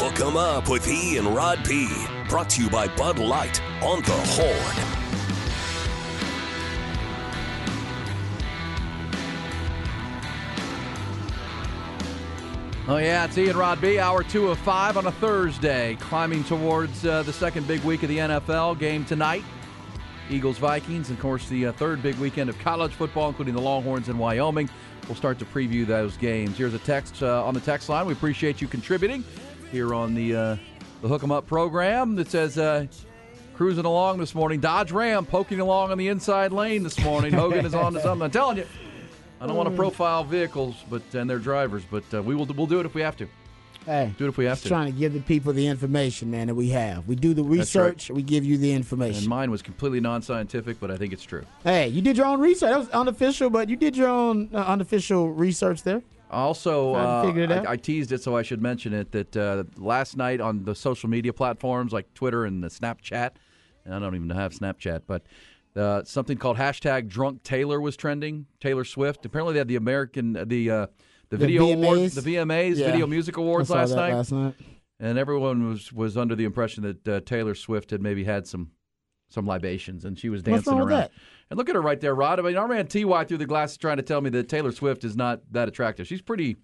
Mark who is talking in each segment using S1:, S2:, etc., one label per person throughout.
S1: Hook 'em up with E and Rod B. Brought to you by Bud Light on the Horn.
S2: Oh, yeah, it's Ian Rod B, hour two of five on a Thursday, climbing towards uh, the second big week of the NFL game tonight. Eagles Vikings, and of course, the uh, third big weekend of college football, including the Longhorns in Wyoming. We'll start to preview those games. Here's a text uh, on the text line. We appreciate you contributing here on the uh, the Hook 'em Up program that says, uh, cruising along this morning. Dodge Ram poking along on the inside lane this morning. Hogan is on to something. I'm telling you. I don't want to profile vehicles, but and their drivers, but uh, we will we'll do it if we have to.
S3: Hey,
S2: Do it if we have
S3: just
S2: to.
S3: trying to give the people the information, man, that we have. We do the
S2: right.
S3: research, we give you the
S2: And
S3: information.
S2: mine was completely non-scientific, but I think it's true.
S3: hey, you did your own research. That was unofficial, but you did your own uh, unofficial research there.
S2: Also, uh,
S3: it.
S2: I, I teased it, so I should mention it. That uh, last night on the social media platforms like Twitter and the Snapchat, and I don't even have Snapchat, but uh, something called hashtag Drunk Taylor was trending. Taylor Swift. Apparently, they had the American the uh, the video
S3: VMAs?
S2: awards, the VMAs,
S3: Yeah.
S2: Video Music Awards last night,
S3: Last night.
S2: and everyone was was under the impression that uh, Taylor Swift had maybe had some some libations, and she was
S3: What's
S2: dancing
S3: wrong with
S2: around.
S3: that?
S2: And look at her right there, Rod. I mean, our man Ty through the glasses trying to tell me that Taylor Swift is not that attractive. She's pretty.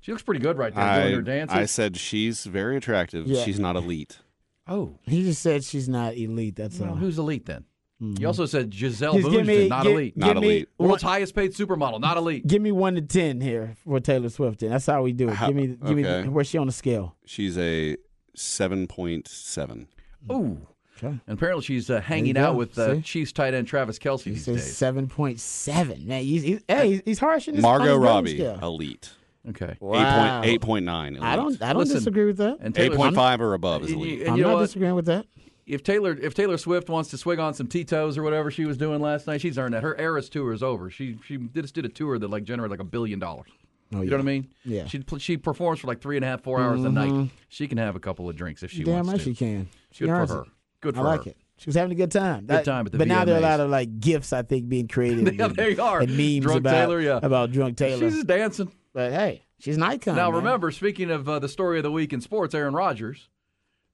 S2: She looks pretty good right there doing
S4: I,
S2: her dances.
S4: I said she's very attractive.
S3: Yeah.
S4: She's not elite.
S2: oh,
S3: He just said she's not elite. That's
S2: well,
S3: all.
S2: who's elite then? Mm-hmm. You also said Gisele
S3: Just give
S2: Bundchen,
S3: me-
S2: not
S3: gi-
S2: elite.
S4: Not
S3: give me
S4: elite.
S3: one-
S2: World's highest paid supermodel, not elite.
S3: Give me one to ten here for Taylor Swift. Then that's how we do it.
S4: How-
S3: give me, give me.
S4: okay.
S3: Where's she on the scale?
S4: She's a seven point seven.
S2: Ooh.
S3: Okay.
S2: And apparently she's uh, hanging out with uh, Chiefs tight end Travis Kelce
S3: He
S2: these
S3: says
S2: days.
S3: seven point seven. Man, he's, he's hey, he's, he's harsh in this on
S4: Margot Robbie,
S3: scale.
S4: elite.
S2: Okay.
S3: Wow.
S4: Eight point eight point nine.
S3: I don't. I don't
S2: Listen,
S3: disagree with that.
S2: And
S4: Eight
S2: Taylor,
S4: point five or above is elite.
S2: you- and
S3: I'm
S2: you
S3: not
S2: what?
S3: disagreeing with that.
S2: if Taylor if Taylor Swift wants to swig on some Tito's or whatever she was doing last night, she's earned that. Her Eras tour is over. She she did, just did a tour that like generated like a billion dollars.
S3: Oh,
S2: You know what I mean?
S3: Yeah.
S2: She she performs for like three and a half, four hours a night. She can have a couple of drinks if she
S3: Damn
S2: wants
S3: right
S2: to.
S3: she can. She
S2: Good for her.
S3: it.
S2: Good for
S3: I like
S2: her.
S3: it. She was having a good time.
S2: Good time at the
S3: But now there are a lot of like gifts I think being created.
S2: Yeah,
S3: and,
S2: they are.
S3: And memes
S2: Drunk
S3: about
S2: Taylor, yeah.
S3: about drunk Taylor.
S2: She's just dancing.
S3: but hey, she's an icon.
S2: Now
S3: man.
S2: remember, speaking of uh, the story of the week in sports, Aaron Rodgers.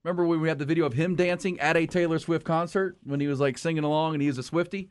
S2: Remember when we had the video of him dancing at a Taylor Swift concert when he was like singing along and he was a Swifty?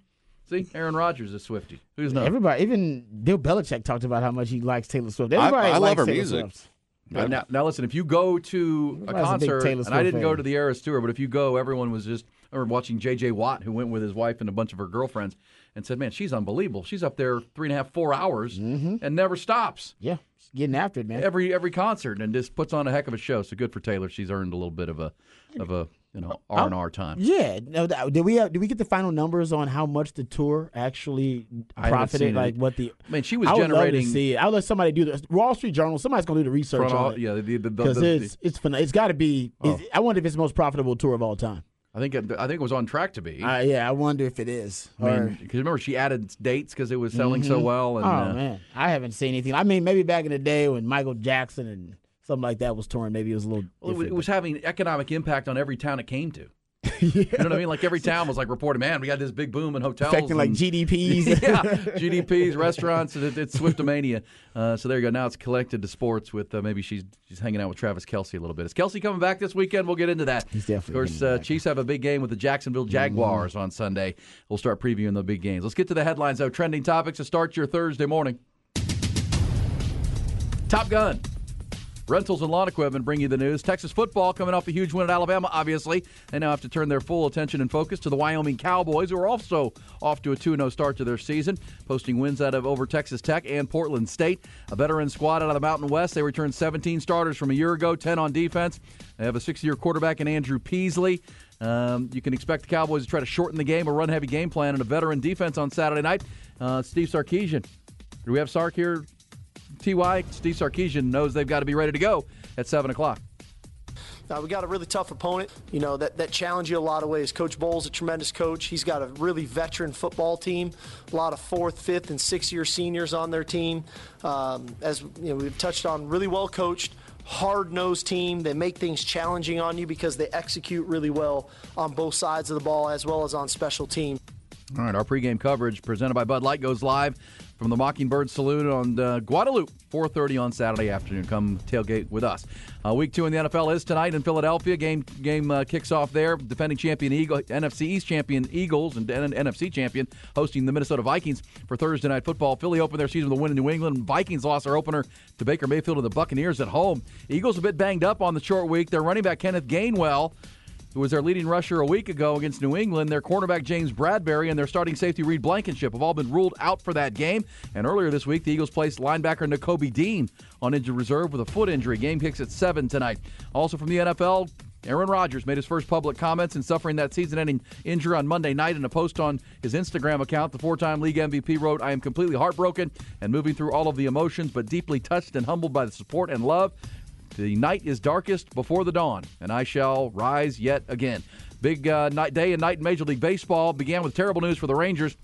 S2: See, Aaron Rodgers is a Swifty. Who's not?
S3: Everybody, even Bill Belichick talked about how much he likes Taylor Swift. Everybody
S4: I love
S3: likes
S4: her
S3: Taylor
S4: music.
S3: Swift.
S2: Uh, now, now listen, if you go to a
S3: Everybody's a
S2: concert, and I didn't go to the Eras tour, but if you go, everyone was just. I remember watching J.J. Watt, who went with his wife and a bunch of her girlfriends, and said, "Man, she's unbelievable. She's up there three and a half, four hours,
S3: Mm-hmm.
S2: and never stops
S3: Yeah, she's getting after it, man.
S2: every every concert, and just puts on a heck of a show. So good for Taylor. She's earned a little bit of a of a you know R and R time.
S3: yeah, no, did we have, did we get the final numbers on how much the tour actually profited? Like
S2: it.
S3: what the
S2: I mean, she was
S3: I would love to see it. I'll let somebody do this. Wall Street Journal. Somebody's gonna do the research
S2: front
S3: on it
S2: yeah, the, the, the,
S3: because
S2: the-
S3: it's it's phen- it's got to be.
S2: Oh.
S3: I wonder if it's the most profitable tour of all time.
S2: I think it, I think it was on track to be.
S3: Uh, yeah, I wonder if it is.
S2: I mean, because remember she added dates because it was selling so well, and
S3: oh
S2: uh,
S3: man, I haven't seen anything. I mean, maybe back in the day when Michael Jackson and something like that was torn. maybe it was a little.
S2: Well, it, was, it was having economic impact on every town it came to. You know what I mean? Like every town was like reporting, man, we got this big boom in hotels.
S3: affecting like GDPs.
S2: yeah, GDPs, restaurants. It, it's Swiftomania. Uh, so there you go. Now it's collected to sports with uh, maybe she's she's hanging out with Travis Kelce a little bit. Is Kelce coming back this weekend? We'll get into that.
S3: He's definitely
S2: Of course, uh. Chiefs have a big game with the Jacksonville Jaguars on Sunday. We'll start previewing the big games. Let's get to the headlines, though. Trending topics to start your Thursday morning. Top Gun. Rentals and lawn equipment bring you the news. Texas football coming off a huge win at Alabama, obviously. They now have to turn their full attention and focus to the Wyoming Cowboys, who are also off to a 2 0 start to their season, posting wins out of over Texas Tech and Portland State. A veteran squad out of the Mountain West. They returned 17 starters from a year ago, 10 on defense. They have a six year quarterback in Andrew Peasley. Um, you can expect the Cowboys to try to shorten the game, a run heavy game plan, and a veteran defense on Saturday night. Uh, Steve Sarkisian. Do we have Sark here? TY, Steve Sarkisian knows they've got to be ready to go at 7 o'clock.
S5: Uh, we got a really tough opponent, you know, that, that challenge you a lot of ways. Coach Bohl a tremendous coach. He's got a really veteran football team, a lot of fourth, fifth, and sixth year seniors on their team. Um, as you know, we've touched on, really well coached, hard nosed team. They make things challenging on you because they execute really well on both sides of the ball as well as on special teams.
S2: All right, our pregame coverage presented by Bud Light goes live from the Mockingbird Saloon on uh, Guadalupe, 4:30 on Saturday afternoon. Come tailgate with us. Uh, week two in the NFL is tonight in Philadelphia. Game game uh, kicks off there. Defending champion Eagle, NFC East champion Eagles, and, and NFC champion hosting the Minnesota Vikings for Thursday night football. Philly opened their season with a win in New England. Vikings lost their opener to Baker Mayfield and the Buccaneers at home. Eagles a bit banged up on the short week. Their running back Kenneth Gainwell who was their leading rusher a week ago against New England. Their cornerback James Bradberry and their starting safety Reed Blankenship have all been ruled out for that game. And earlier this week, the Eagles placed linebacker Nakobe Dean on injured reserve with a foot injury. Game kicks at 7 tonight. Also from the NFL, Aaron Rodgers made his first public comments in suffering that season ending injury on Monday night in a post on his Instagram account. The four time league MVP wrote, I am completely heartbroken and moving through all of the emotions, but deeply touched and humbled by the support and love. The night is darkest before the dawn, and I shall rise yet again. Big uh, night, day and night in Major League Baseball began with terrible news for the Rangers.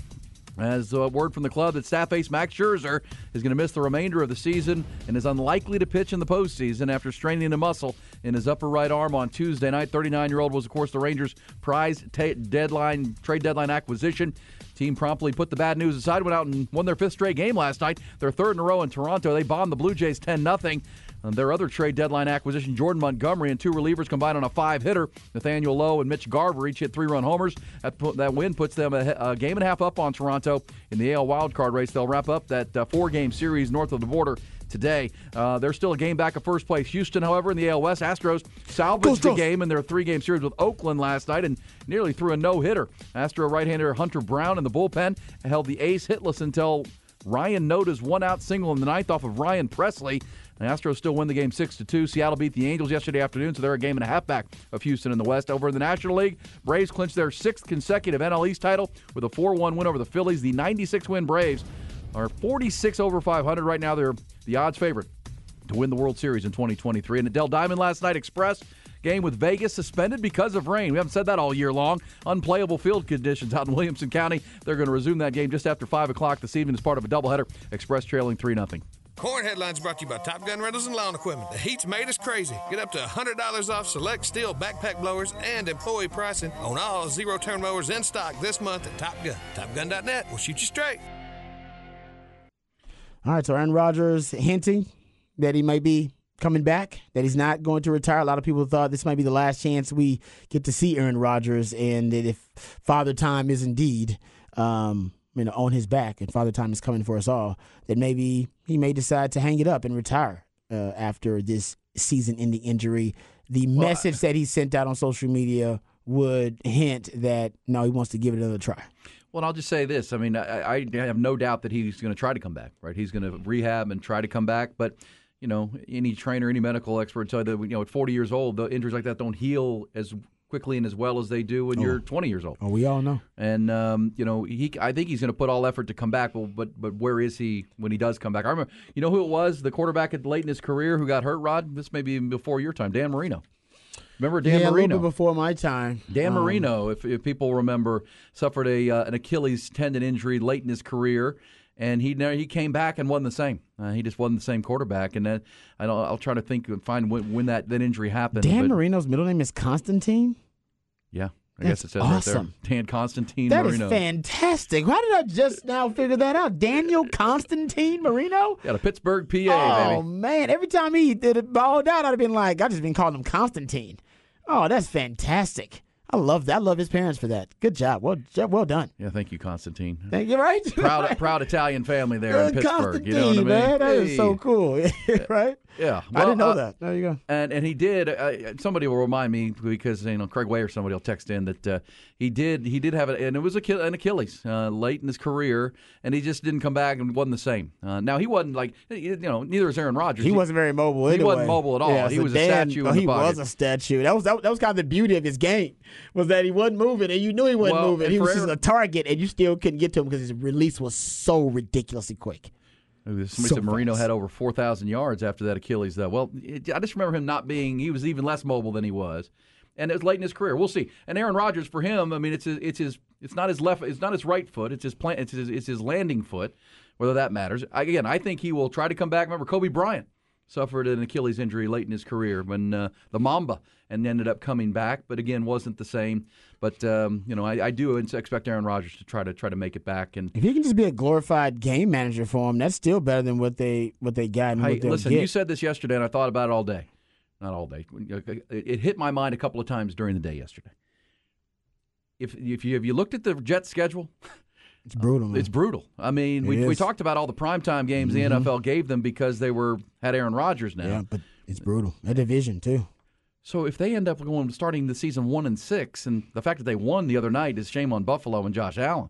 S2: As a word from the club that staff ace Max Scherzer is going to miss the remainder of the season and is unlikely to pitch in the postseason after straining a muscle in his upper right arm on Tuesday night. 39-year-old was, of course, the Rangers' prize t- deadline trade deadline acquisition. Team promptly put the bad news aside, went out and won their fifth straight game last night. Their third in a row in Toronto. They bombed the Blue Jays 10 0 their other trade deadline acquisition, Jordan Montgomery and two relievers combined on a five hitter. Nathaniel Lowe and Mitch Garver each hit three run homers. That, that win puts them a, a, game and a half up on Toronto in the AL wildcard race. They'll wrap up that uh, four game series north of the border today. Uh, they're still a game back of first place. Houston, however, in the AL West, Astros salvaged the game in their three game series with Oakland last night and nearly threw a no hitter. Astro right hander Hunter Brown in the bullpen held the A's hitless until Ryan Noda's one out single in the ninth off of Ryan Pressly. The Astros still win the game 6 to 2. Seattle beat the Angels yesterday afternoon, so they're a game and a half back of Houston in the West. Over in the National League, Braves clinched their sixth consecutive NL East title with a 4 1 win over the Phillies. The 96 win Braves are 46 over 500 right now. They're the odds favorite to win the World Series in 2023. And at Dell Diamond last night, Express game with Vegas suspended because of rain. We haven't said that all year long. Unplayable field conditions out in Williamson County. They're going to resume that game just after 5 o'clock this evening as part of a doubleheader. Express trailing 3 0.
S6: Corn headlines brought to you by Top Gun Rentals and Lawn Equipment. The heat's made us crazy. Get up to $100 off select steel backpack blowers and employee pricing on all zero turn mowers in stock this month at Top Gun. TopGun.net will shoot you straight.
S3: All right, so Aaron Rodgers hinting that he might be coming back, that he's not going to retire. A lot of people thought this might be the last chance we get to see Aaron Rodgers, and that if Father Time is indeed um, you know, on his back, and Father Time is coming for us all, that maybe he may decide to hang it up and retire uh, after this season-ending injury. The well, message that he sent out on social media would hint that no, he wants to give it another try.
S2: Well, I'll just say this. I mean, I, I have no doubt that he's going to try to come back. Right, he's going to rehab and try to come back, but you know, any trainer, any medical expert tell you that you know at 40 years old, the injuries like that don't heal as quickly and as well as they do when oh. you're 20 years old.
S3: Oh, we all know.
S2: And um, you know, he I think he's going to put all effort to come back. But but but where is he when he does come back? I remember, you know, who it was, the quarterback at late in his career who got hurt. Rod, this may be before your time, Dan Marino. Remember Dan
S3: yeah,
S2: Marino?
S3: before my time.
S2: Dan um, Marino, if, if people remember, suffered a uh, an Achilles tendon injury late in his career and he he came back and wasn't the same. Uh, he just wasn't the same quarterback. And then I will try to think and find when, when, that, that injury happened.
S3: Dan Marino's middle name is Constantine.
S2: Yeah. I
S3: That's
S2: guess it says
S3: awesome.
S2: right there. Dan Constantine
S3: That
S2: Marino.
S3: is fantastic. Why did I just now figure that out? Daniel Constantine Marino?
S2: Yeah, the Pittsburgh, PA,
S3: oh,
S2: baby.
S3: man. Every time he did it balled out, I'd have been like, I've just been calling him Constantine. Oh, that's fantastic. I love that. I love his parents for that. Good job. Well, well done.
S2: Yeah, thank you, Constantine.
S3: Thank you. Right.
S2: proud, proud Italian family there in Pittsburgh. You know what I mean?
S3: Man, that
S2: hey.
S3: is so cool. right.
S2: Yeah,
S3: well, I didn't know uh, that. There you go.
S2: And and he did. Uh, somebody will remind me because you know Craig Way or somebody will text in that uh, he did. He did have it, and it was a, an Achilles uh, late in his career, and he just didn't come back and wasn't the same. Uh, now he wasn't like you know neither was Aaron Rodgers.
S3: He, he wasn't very mobile. Anyway.
S2: He wasn't mobile at all.
S3: Yeah,
S2: he
S3: so
S2: was
S3: Dan,
S2: a statue.
S3: Oh, he was a statue. That was that, that, was kind of the beauty of his game was that he wasn't moving, and you knew he wasn't
S2: well,
S3: moving. He was
S2: Aaron,
S3: just a target, and you still couldn't get to him because his release was so ridiculously quick.
S2: Somebody
S3: so
S2: said Marino
S3: fast.
S2: had over 4,000 yards after that Achilles, though. Well, it, I just remember him not being, he was even less mobile than he was. And it was late in his career. We'll see. And Aaron Rodgers, for him, I mean, it's his, it's his, it's not his left, it's not his right foot. It's his plant, it's his, it's his landing foot. Whether that matters. I, again, I think he will try to come back. Remember Kobe Bryant suffered an Achilles injury late in his career when uh, the Mamba and ended up coming back, but again wasn't the same. But um, you know, I, I do expect Aaron Rodgers to try to try to make it back. And
S3: If he can just be a glorified game manager for him, that's still better than what they what they got and
S2: hey, listen,
S3: get.
S2: you said this yesterday, and I thought about it all day. Not all day. It it hit my mind a couple of times during the day yesterday. If if you have you looked at the Jets schedule,
S3: it's brutal. Man.
S2: It's brutal. I mean,
S3: It
S2: we, we
S3: is. Mm-hmm.
S2: talked about all the primetime games the NFL gave them because they were had Aaron Rodgers now.
S3: yeah, but it's brutal. That division too.
S2: So if they end up going starting the season one and six, and the fact that they won the other night is shame on Buffalo and Josh Allen.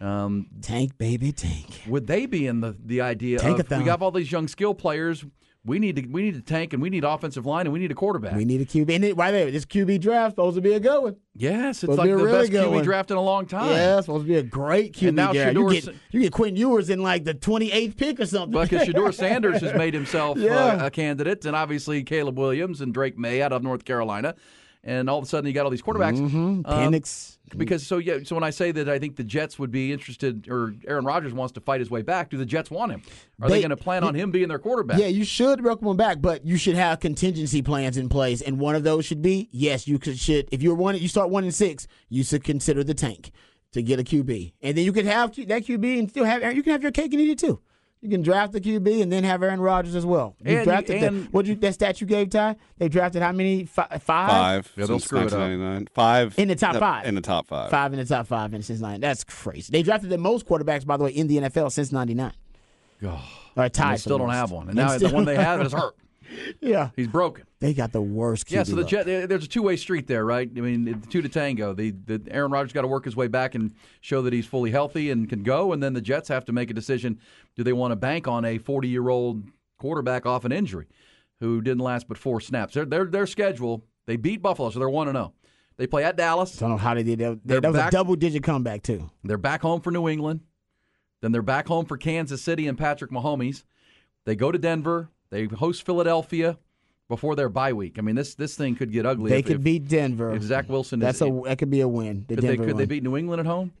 S2: Um,
S3: Tank, baby, tank.
S2: would they be in the the idea Tank of
S3: Tankathon.
S2: we got all these young skill players? We need to we need to tank and we need offensive line and we need a quarterback.
S3: We need a QB. And it, why there? This QB draft supposed to be a good one.
S2: yes, it's
S3: Supposed
S2: like the
S3: really
S2: best QB
S3: one.
S2: draft in a long time.
S3: Yeah, it's supposed to be a great QB
S2: And now
S3: draft. You get you get Quinn Ewers in like the twenty eighth pick or something.
S2: Because Shedeur Sanders has made himself
S3: Yeah.
S2: uh, a candidate, and obviously Caleb Williams and Drake Maye out of North Carolina, and all of a sudden you got all these quarterbacks. Um, because so yeah, so when I say that I think the Jets would be interested, or Aaron Rodgers wants to fight his way back, do the Jets want him? Are they,
S3: They-
S2: going to plan on him being their quarterback?
S3: Yeah, you should welcome him back, but you should have contingency plans in place, and one of those should be yes, you could should if you're one, you start one and six, you should consider the tank to get a QB, and then you could have that QB and still have you can have your cake and eat it too. You can draft the QB and then have Aaron Rodgers as well. You
S2: And-
S3: drafted
S2: and-
S3: the, what you that stat you gave Ty? They drafted how many? Fi- Five.
S4: Five.
S2: Yeah, they'll screw it up.
S4: Five
S3: In the top five.
S4: In the top five.
S3: Five in the top five in since nine. That's crazy. They drafted the most quarterbacks, by the way, in the NFL since '99.
S2: Oh,
S3: Or
S2: and
S3: tied.
S2: they still don't have one, and now the one they have is hurt.
S3: Yeah,
S2: He's broken.
S3: they got the worst. QB
S2: Yeah, so the. Jet, there's a two way street there, right? I mean, the two to tango. The, the Aaron Rodgers got to work his way back and show that he's fully healthy and can go, and then the Jets have to make a decision: do they want to bank on a 40 year old quarterback off an injury who didn't last but four snaps? Their their their schedule. They beat Buffalo, so they're one and zero. They play at Dallas.
S3: I don't know how they did that.
S2: They're
S3: That was
S2: back-
S3: a double digit comeback too.
S2: They're back home for New England. Then they're back home for Kansas City and Patrick Mahomes. They go to Denver. They host Philadelphia before their bye week. I mean, this this thing could get ugly.
S3: They
S2: if,
S3: could
S2: if,
S3: beat Denver.
S2: if Zach Wilson
S3: That's
S2: is.
S3: a that could be a win. The
S2: could they could they beat New England at home?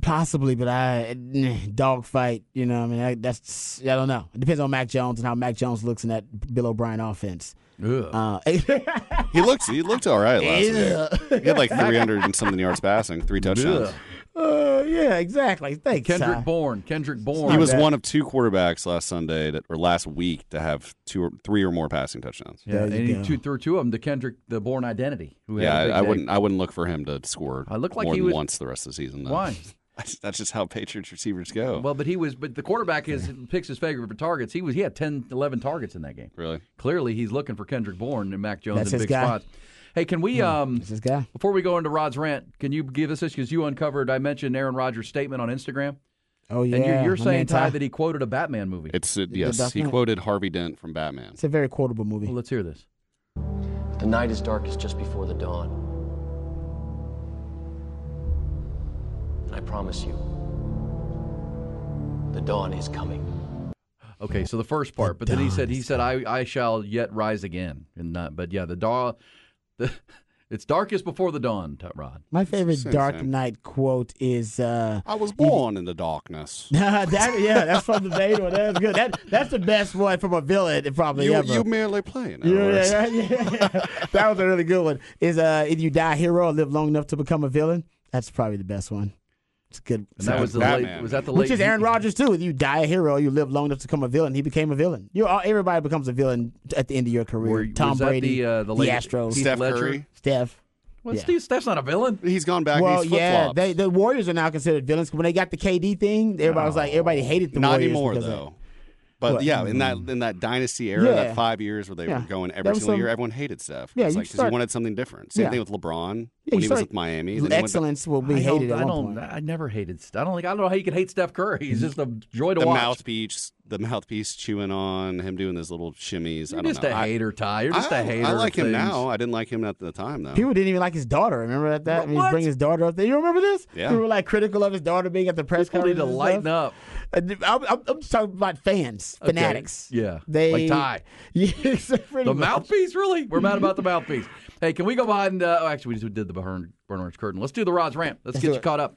S3: Possibly, but I dog fight. You know, I mean, I, that's I don't know. It depends on Mac Jones and how Mac Jones looks in that Bill O'Brien offense.
S2: Ugh.
S3: Uh,
S4: He looked he looked all right last
S3: Yeah.
S4: week. He had like 300 and something yards passing, three touchdowns.
S3: Uh, yeah, exactly. Thanks,
S2: Kendrick
S3: Ty.
S2: Bourne. Kendrick Bourne.
S4: He was
S3: bad.
S4: one of two quarterbacks last Sunday that, or last week to have two or three or more passing touchdowns.
S2: yeah,
S3: There
S2: and he two, threw two of them to Kendrick, the Bourne identity. Who
S4: Yeah,
S2: had
S4: I, I wouldn't I wouldn't look for him to score
S2: I look like
S4: more
S2: he
S4: than
S2: was-
S4: once the rest of the season. Though.
S2: Why?
S4: That's, that's just how Patriots receivers go.
S2: Well, but he was. But the quarterback is picks his favorite for targets. He was. He had 10, 11 targets in that game.
S4: really?
S2: Clearly, he's looking for Kendrick Bourne and Mac Jones
S3: That's
S2: in
S3: his
S2: big
S3: guy.
S2: spots. Hey, can we? Um,
S3: This is guy.
S2: before we go into Rod's rant, can you give us this because you uncovered? I mentioned Aaron Rodgers' statement on Instagram,
S3: Oh yeah,
S2: and you're, you're saying
S3: man
S2: Ty that he quoted a Batman movie.
S4: It's uh, yes. He quoted Harvey Dent from Batman.
S3: It's a very quotable movie.
S2: well, let's hear this.
S7: The night is darkest just before the dawn. I promise you, the dawn is coming.
S2: Okay, so the first part, but then he said he said I I shall yet rise again, and not, but yeah, the dawn, the it's darkest before the dawn, Rod.
S3: My favorite
S4: Same,
S3: Dark
S4: same.
S3: Knight quote is uh,
S4: I was born in the darkness.
S3: that. Yeah, that's from the Vader one. That's good. That that's the best one from a villain probably
S4: You,
S3: ever.
S4: you merely playing.
S3: Yeah, yeah, yeah, yeah. that was a really good one. Is uh, if you die a hero or live long enough to become a villain? That's probably the best one. It's good.
S2: And that was the
S4: Batman.
S2: late, was that the late
S3: Which is Aaron Rodgers too. If you die a hero, you live long enough to become a villain. He became a villain. You everybody becomes a villain at the end of your career.
S2: Were-
S3: Tom Brady,
S2: the, uh, the late-
S3: Astros,
S2: Heath
S4: Steph
S2: Ledger?
S4: Curry.
S3: Steph.
S2: Well,
S3: Yeah.
S2: Steve, Steph's not a villain.
S4: He's gone back.
S3: Well,
S4: he's
S3: yeah, they, the Warriors are now considered villains. When they got the KD thing, everybody was like, everybody hated the
S4: Not
S3: Warriors
S4: anymore
S3: though. of-
S4: though. But
S3: What?
S4: yeah, in that mm. in that dynasty era,
S3: Yeah.
S4: that five years where they
S3: Yeah.
S4: were going every single
S3: some-
S4: year, everyone hated Steph.
S3: Yeah,
S4: it's
S3: you
S4: like 'cause
S3: start-
S4: he wanted something different. Same
S3: Yeah.
S4: thing with LeBron
S3: Yeah,
S4: when
S3: you
S4: he was with Miami. then he went
S3: excellence will be
S2: I
S3: hated
S2: don't,
S3: at
S2: I
S3: one
S2: don't.
S3: point.
S2: I never hated. I don't think. I don't know how you could hate Steph Curry. He's mm-hmm. just a joy to
S4: the
S2: watch.
S4: mouthpiece, the mouthpiece chewing on him doing his little shimmies.
S2: You're
S4: I don't
S2: just
S4: know.
S2: a
S4: I-
S2: hater, Ty. You're just
S4: I,
S2: a hater.
S4: I like him
S2: things.
S4: now. I didn't like him at the time though.
S3: People didn't even like his daughter. Remember that? that? I mean, he's bringing his daughter up there. You remember this?
S4: Yeah.
S3: People were like critical of his daughter being at the press
S2: People need
S3: conference.
S2: to lighten
S3: stuff.
S2: up.
S3: Uh, I'm, I'm, I'm talking about fans,
S2: Okay.
S3: fanatics.
S2: Yeah.
S3: They
S2: Like Ty.
S3: Yeah,
S2: The
S3: much.
S2: mouthpiece, really? We're mad about the mouthpiece. Hey, can we go behind? Uh, oh, actually, we just did the burn, burn orange curtain. Let's do the Rod's Ramp. Let's,
S3: Let's
S2: get you
S3: it.
S2: caught up.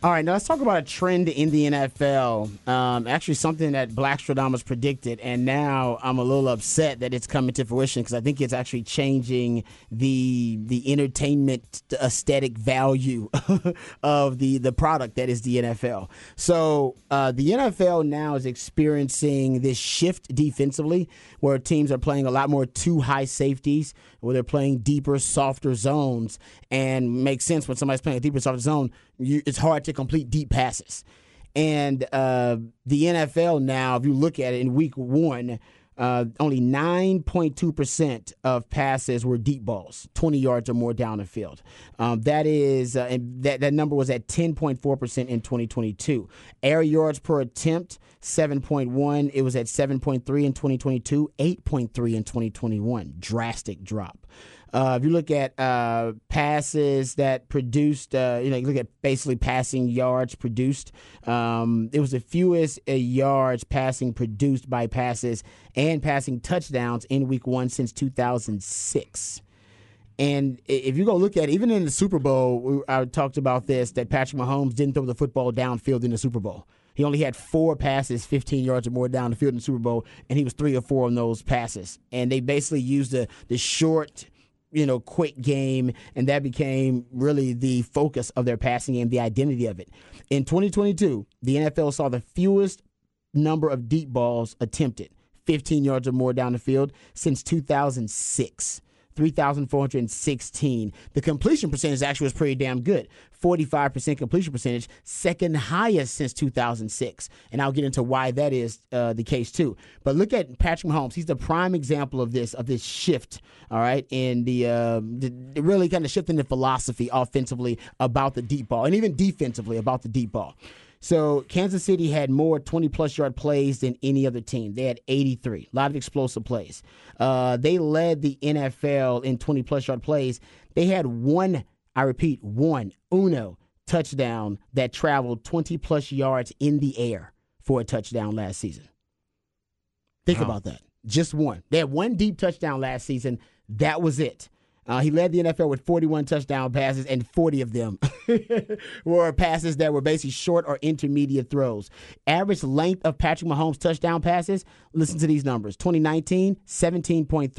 S3: All right, now let's talk about a trend in the NFL. Um, actually, something that Black Stradamus predicted, and now I'm a little upset that it's coming to fruition because I think it's actually changing the the entertainment aesthetic value of the the product that is the NFL. So uh, the NFL now is experiencing this shift defensively, where teams are playing a lot more two high safeties, where they're playing deeper, softer zones, and makes sense when somebody's playing a deeper, softer zone. You, it's hard to complete deep passes. And uh, the NFL now, if you look at it in week one, uh, only 9.2% of passes were deep balls, 20 yards or more down the field. Um, that is, uh, and that, that number was at 10.4% in 2022. Air yards per attempt, 7.1. It was at 7.3 in 2022, 8.3 in 2021. Drastic drop. Uh, if you look at uh, passes that produced, uh, you know, you look at basically passing yards produced, um, it was the fewest uh, yards passing produced by passes and passing touchdowns in week one since 2006. And if you go look at it, even in the Super Bowl, I talked about this that Patrick Mahomes didn't throw the football downfield in the Super Bowl. He only had four passes, 15 yards or more down the field in the Super Bowl, and he was three or four on those passes. And they basically used the the short you know, quick game, and that became really the focus of their passing game, the identity of it. In 2022, the NFL saw the fewest number of deep balls attempted, 15 yards or more down the field, since 2006. 3,416. The completion percentage actually was pretty damn good. 45% completion percentage, second highest since 2006. And I'll get into why that is uh, the case too. But look at Patrick Mahomes. He's the prime example of this, of this shift, all right, in the, uh, the, the really kind of shifting the philosophy offensively about the deep ball and even defensively about the deep ball. So Kansas City had more 20 plus yard plays than any other team. They had 83, a lot of explosive plays. Uh, they led the NFL in 20 plus yard plays. They had one, I repeat, one uno touchdown that traveled 20 plus yards in the air for a touchdown last season. Think
S2: Wow.
S3: about that. Just one. They had one deep touchdown last season. That was it. Uh, he led the NFL with 41 touchdown passes, and 40 of them were passes that were basically short or intermediate throws. Average length of Patrick Mahomes' touchdown passes, listen to these numbers 2019, 17.3.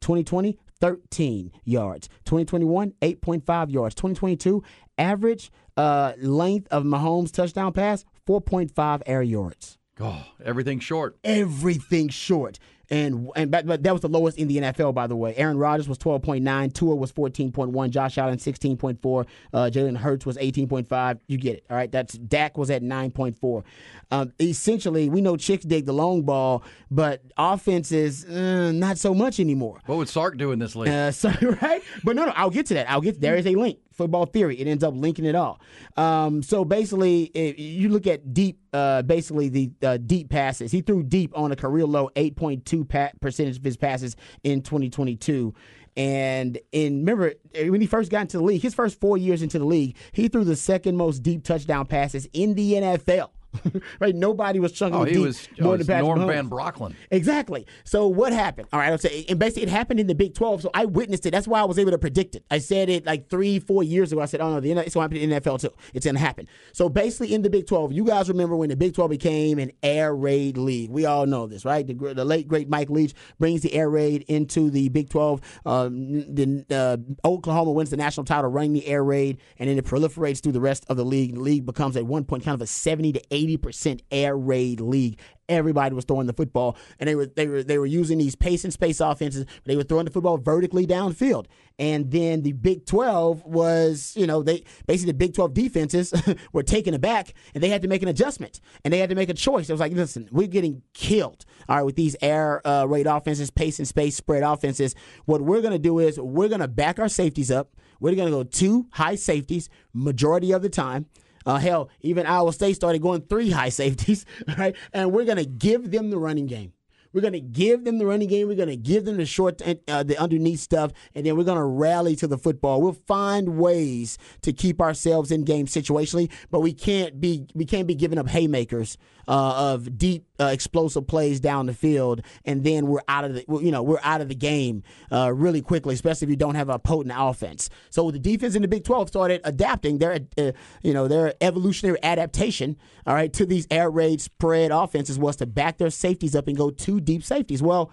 S3: 2020, 13 yards. 2021, 8.5 yards. 2022, average uh, length of Mahomes' touchdown pass, 4.5 air yards
S2: Oh, everything short.
S3: everything short. And and but, but that was the lowest in the NFL, by the way. Aaron Rodgers was twelve point nine, Tua was fourteen point one, Josh Allen sixteen point four, uh, Jalen Hurts was eighteen point five. You get it, all right. That's Dak was at nine point four. Um, essentially, we know chicks dig the long ball, but offenses uh, not so much anymore.
S2: What would Sark do in this league?
S3: Uh, so right, but no, no, I'll get to that. I'll get there is a link. Football theory. It ends up linking it all. Um, so basically, if you look at deep, uh, basically the uh, deep passes. He threw deep on a career low, eight point two percentage of his passes in 2022. And in remember when he first got into the league, his first four years into the league, he threw the second most deep touchdown passes in the NFL. right? Nobody was chunking
S2: Oh,
S3: it
S2: he
S3: deep
S2: was,
S3: more
S2: oh,
S3: than Patrick
S2: Norm
S3: Mahomes.
S2: Van Brocklin.
S3: Exactly. So what happened? All right, I'll say, and basically it happened in the Big 12. So I witnessed it. That's why I was able to predict it. I said it like three, four years ago. I said, oh no, the NFL, it's going to happen in the NFL too. It's going to happen. So basically in the Big 12, you guys remember when the Big 12 became an air raid league? We all know this, right? The, the late great Mike Leach brings the air raid into the Big 12. Um, the uh, Oklahoma wins the national title running the air raid, and then it proliferates through the rest of the league. The league becomes at one point kind of a 70 to 80 percent air raid league. Everybody was throwing the football, and they were they were they were using these pace and space offenses. They were throwing the football vertically downfield. And then the Big Twelve was, you know, they basically the Big Twelve defenses were taken aback, and they had to make an adjustment, and they had to make a choice. It was like, listen, we're getting killed, all right, with these air uh, raid offenses, pace and space spread offenses. What we're gonna do is we're gonna back our safeties up. We're gonna go two high safeties majority of the time. Uh, hell, even Iowa State started going three high safeties, right? And we're going to give them the running game. We're going to give them the running game. We're going to give them the short, uh, the underneath stuff, and then we're going to rally to the football. We'll find ways to keep ourselves in game situationally, but we can't be we can't be giving up haymakers uh, of deep uh, explosive plays down the field, and then we're out of the you know we're out of the game uh, really quickly, especially if you don't have a potent offense. So the defense in the Big 12 started adapting their uh, you know their evolutionary adaptation, all right, to these air raid spread offenses was to back their safeties up and go two deep safeties. Well,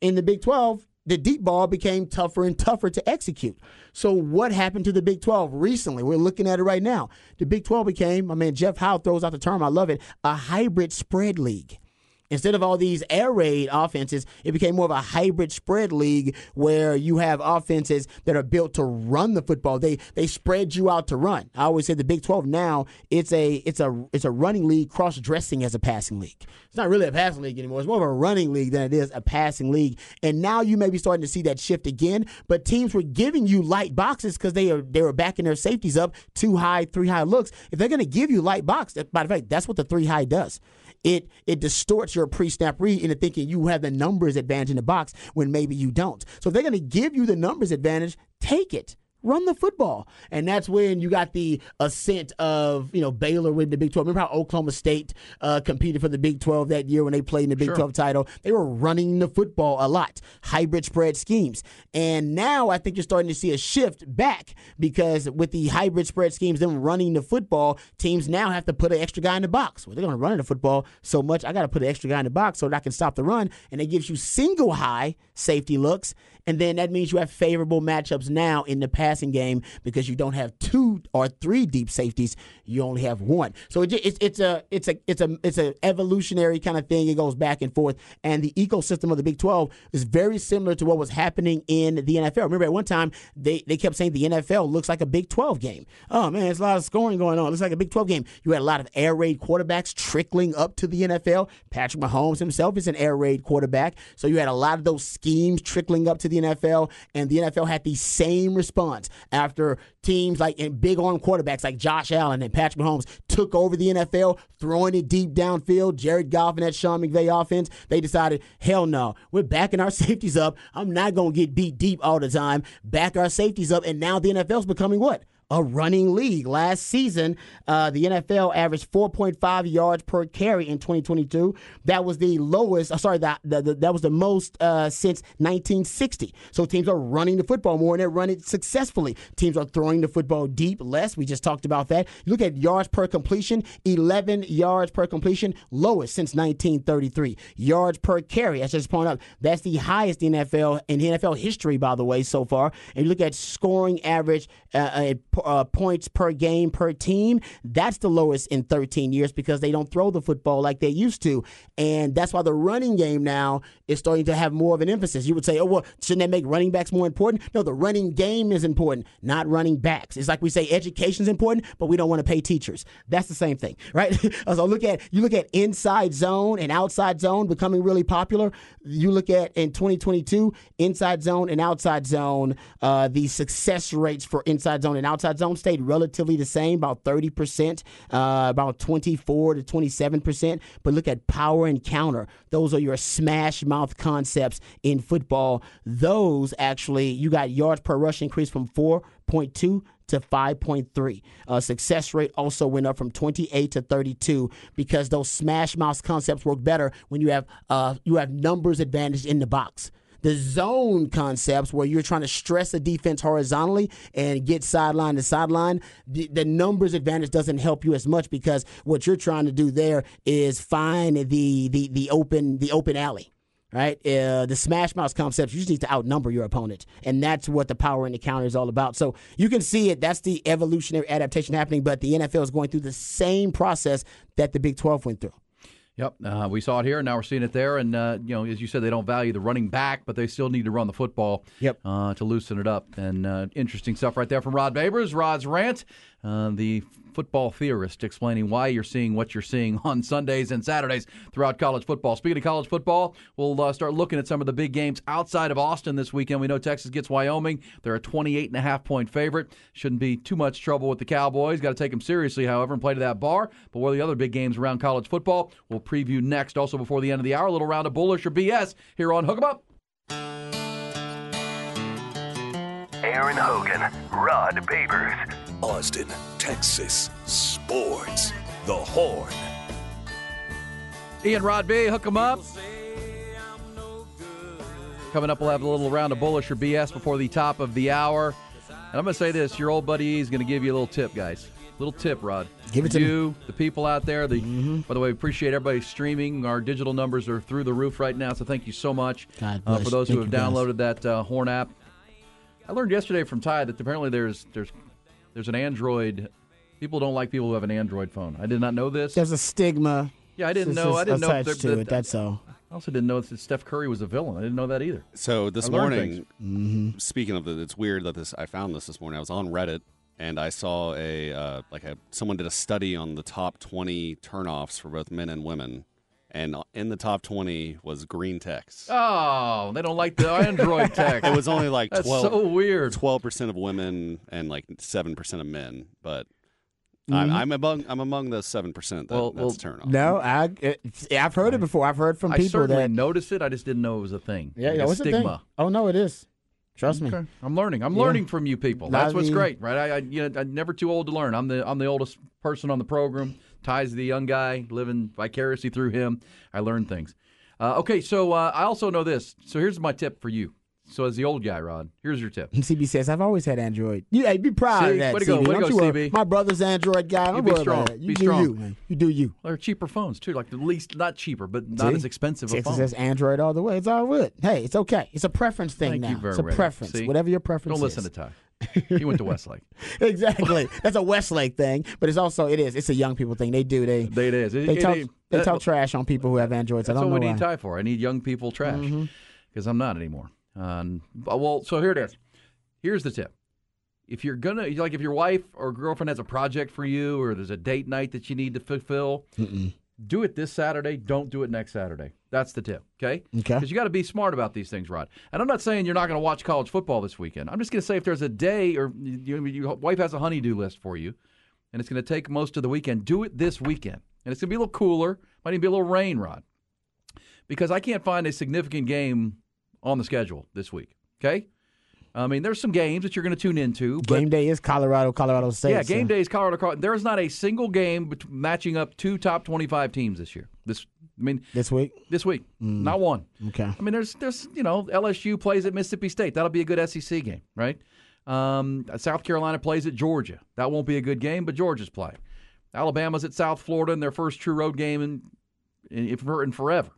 S3: in the Big 12, the deep ball became tougher and tougher to execute. So what happened to the Big 12 recently? We're looking at it right now. The Big 12 became, my man Jeff Howe throws out the term, I love it, a hybrid spread league. Instead of all these air raid offenses, it became more of a hybrid spread league where you have offenses that are built to run the football. They they spread you out to run. I always say the Big 12 now it's a it's a it's a running league cross dressing as a passing league. It's not really a passing league anymore. It's more of a running league than it is a passing league. And now you may be starting to see that shift again. But teams were giving you light boxes because they are they were backing their safeties up two high, three high looks. If they're going to give you light box, by the way, that's what the three high does it it distorts your pre-snap read into thinking you have the numbers advantage in the box when maybe you don't. So if they're going to give you the numbers advantage, take it run the football. And that's when you got the ascent of, you know, Baylor with the Big 12. Remember how Oklahoma State uh, competed for the Big 12 that year when they played in the Big sure. 12 title? They were running the football a lot, hybrid spread schemes. And now I think you're starting to see a shift back because with the hybrid spread schemes, them running the football, teams now have to put an extra guy in the box. Well, they're going to run the football so much, I got to put an extra guy in the box so that I can stop the run. And it gives you single high safety looks and then that means you have favorable matchups now in the passing game because you don't have two or three deep safeties. You only have one. So it, it's it's a it's a it's a it's an evolutionary kind of thing. It goes back and forth, and the ecosystem of the Big Twelve is very similar to what was happening in the NFL. Remember, at one time they they kept saying the NFL looks like a Big Twelve game. Oh man, it's a lot of scoring going on. It looks like a Big Twelve game. You had a lot of air raid quarterbacks trickling up to the NFL. Patrick Mahomes himself is an air raid quarterback, so you had a lot of those schemes trickling up to the NFL, and the NFL had the same response after teams like and big arm quarterbacks like Josh Allen and Patrick Mahomes took over the NFL, throwing it deep downfield. Jared Goff and that Sean McVay offense, they decided, hell no, we're backing our safeties up. I'm not going to get beat deep all the time. Back our safeties up, and now the NFL's becoming what? A running league. Last season, uh, the NFL averaged 4.5 yards per carry in 2022. That was the lowest. Uh, sorry, that that was the most uh, since 1960. So teams are running the football more and they're running successfully. Teams are throwing the football deep less. We just talked about that. You look at yards per completion, 11 yards per completion, lowest since 1933. Yards per carry, as just pointed out, that's the highest NFL in NFL history, by the way, so far. And you look at scoring average. Uh, uh, points per game per team. That's the lowest in 13 years because they don't throw the football like they used to. And that's why the running game now is starting to have more of an emphasis. You would say, oh, well, shouldn't that make running backs more important? No, the running game is important, not running backs. It's like we say education is important, but we don't want to pay teachers. That's the same thing, right? so look at you look at inside zone and outside zone becoming really popular. You look at in 2022 inside zone and outside zone, uh, the success rates for inside zone and outside zone stayed relatively the same, about 30%, uh, about 24 to 27%. But look at power and counter. Those are your smash mouth concepts in football. Those actually, you got yards per rush increase from 4.2 to 5.3. Uh, success rate also went up from 28 to 32 because those smash mouth concepts work better when you have uh, you have numbers advantage in the box the zone concepts where you're trying to stress the defense horizontally and get sideline to sideline, the, the, numbers advantage doesn't help you as much because what you're trying to do there is find the the the open the open alley right? Uh, the smash mouth concept, you just need to outnumber your opponent. And that's what the power in the counter is all about. So you can see it. That's the evolutionary adaptation happening, but the NFL is going through the same process that the Big 12 went through.
S2: Yep, uh, we saw it here, and now we're seeing it there. And uh, you know, as you said, they don't value the running back, but they still need to run the football.
S3: Yep.
S2: Uh, to loosen it up. And uh, interesting stuff right there from Rod Babers. Rod's rant. Uh, the football theorist, explaining why you're seeing what you're seeing on Sundays and Saturdays throughout college football. Speaking of college football, we'll uh, start looking at some of the big games outside of Austin this weekend. We know Texas gets Wyoming. They're a 28 and a half point favorite. Shouldn't be too much trouble with the Cowboys. Got to take them seriously, however, and play to that bar. But what are the other big games around college football? We'll preview next. Also, before the end of the hour, a little round of bullish or BS here on Hook 'em Up.
S1: Aaron Hogan, Rod Babers, Austin, Texas Sports. The Horn.
S2: Ian Rod B, hook 'em up. Coming up, we'll have a little round of bullish or BS before the top of the hour. And I'm going to say this: your old buddy E is going to give you a little tip, guys. Little tip, Rod.
S3: Give it to
S2: you, the people out there. The by the way, we appreciate everybody streaming. Our digital numbers are through the roof right now, so thank you so much
S3: God
S2: uh, for those who have
S3: you, guys.
S2: downloaded that uh, Horn app. I learned yesterday from Ty that apparently there's there's there's an Android. People don't like people who have an Android phone. I did not know this.
S3: There's a stigma.
S2: Yeah, I didn't know. I didn't know
S3: attached
S2: there-
S3: to
S2: that-
S3: it. That's all.
S2: I also didn't know that Steph Curry was a villain. I didn't know that either.
S4: So this morning,
S3: Mm-hmm.
S4: speaking of the, it's weird that this I found this this morning. I was on Reddit and I saw a uh, like a someone did a study on the top twenty turnoffs for both men and women, and in the top twenty was green text.
S2: Oh, they don't like the Android tech.
S4: It was only like
S2: That's
S4: 12
S2: so weird.
S4: 12% of women and like seven percent of men, but.
S3: Mm-hmm.
S4: I'm, I'm among I'm among the seven percent that,
S2: Well,
S4: that's
S2: well,
S4: turn off.
S3: No, I it, I've heard it before. I've heard from people that.
S2: I
S3: people
S2: certainly
S3: that
S2: noticed it. I just didn't know it was a thing.
S3: yeah,
S2: Like
S3: yeah,
S2: a
S3: what's the thing?
S2: stigma.
S3: Oh no, it is. Trust me.
S2: I'm learning. I'm
S3: Yeah.
S2: learning from you people.
S3: I
S2: That's what's
S3: mean-
S2: great, right? I, I, you know, I'm never too old to learn. I'm the I'm the oldest person on the program. Ty's the young guy, living vicariously through him. I learn things. Uh, okay, so uh, I also know this. So here's my tip for you. So as the old guy, Rod, here's your tip.
S3: CB says I've always had Android. You, hey, be proud
S2: See?
S3: of that.
S2: Way to go,
S3: CB.
S2: way to go,
S3: worry.
S2: CB.
S3: My brother's Android guy. Don't
S2: You be strong.
S3: You
S2: Be
S3: do
S2: strong.
S3: you, man. You do you.
S2: They're cheaper phones too, like the least not cheaper, but not
S3: See?
S2: as expensive a
S3: Texas
S2: phone.
S3: says Android all the way. It's all good. Hey, it's okay. It's a preference thing
S2: Thank
S3: now.
S2: you very
S3: it's a
S2: much.
S3: preference.
S2: See?
S3: Whatever your preference
S2: Don't
S3: is.
S2: listen to Ty. He went to Westlake.
S3: exactly. That's a Westlake thing, but it's also it is. It's a young people thing. They do. They
S2: They it is. It-
S3: they
S2: it-
S3: talk
S2: it-
S3: they
S2: that-
S3: trash on people who have Androids. I
S2: That's
S3: don't
S2: what
S3: know
S2: we
S3: why.
S2: need Ty for. I need young people trash
S3: Mm-hmm.
S2: because I'm not anymore. Um, but- well, so here it is. Here's the tip. If you're gonna like, if your wife or girlfriend has a project for you, or there's a date night that you need to fulfill, do it this Saturday. Don't do it next Saturday. That's the tip. Okay.
S3: Okay.
S2: Because you got to be smart about these things, Rod. And I'm not saying you're not going to watch college football this weekend. I'm just going to say if there's a day or you, your wife has a honeydew list for you, and it's going to take most of the weekend, do it this weekend. And it's going to be a little cooler. Might even be a little rain, Rod because I can't find a significant game on the schedule this week. Okay, I mean there's some games that you're going to tune into, but
S3: Game day is Colorado, Colorado State.
S2: yeah, game
S3: so-
S2: day is Colorado. Colorado. There's not a single game matching up two top 25 teams this year. This, I mean,
S3: this week.
S2: this week,
S3: Mm.
S2: not one.
S3: Okay.
S2: I mean, there's there's you know LSU plays at Mississippi State. That'll be a good SEC game, right? Um, South Carolina plays at Georgia. That won't be a good game, but Georgia's play. Alabama's at South Florida in their first true road game in in, in forever.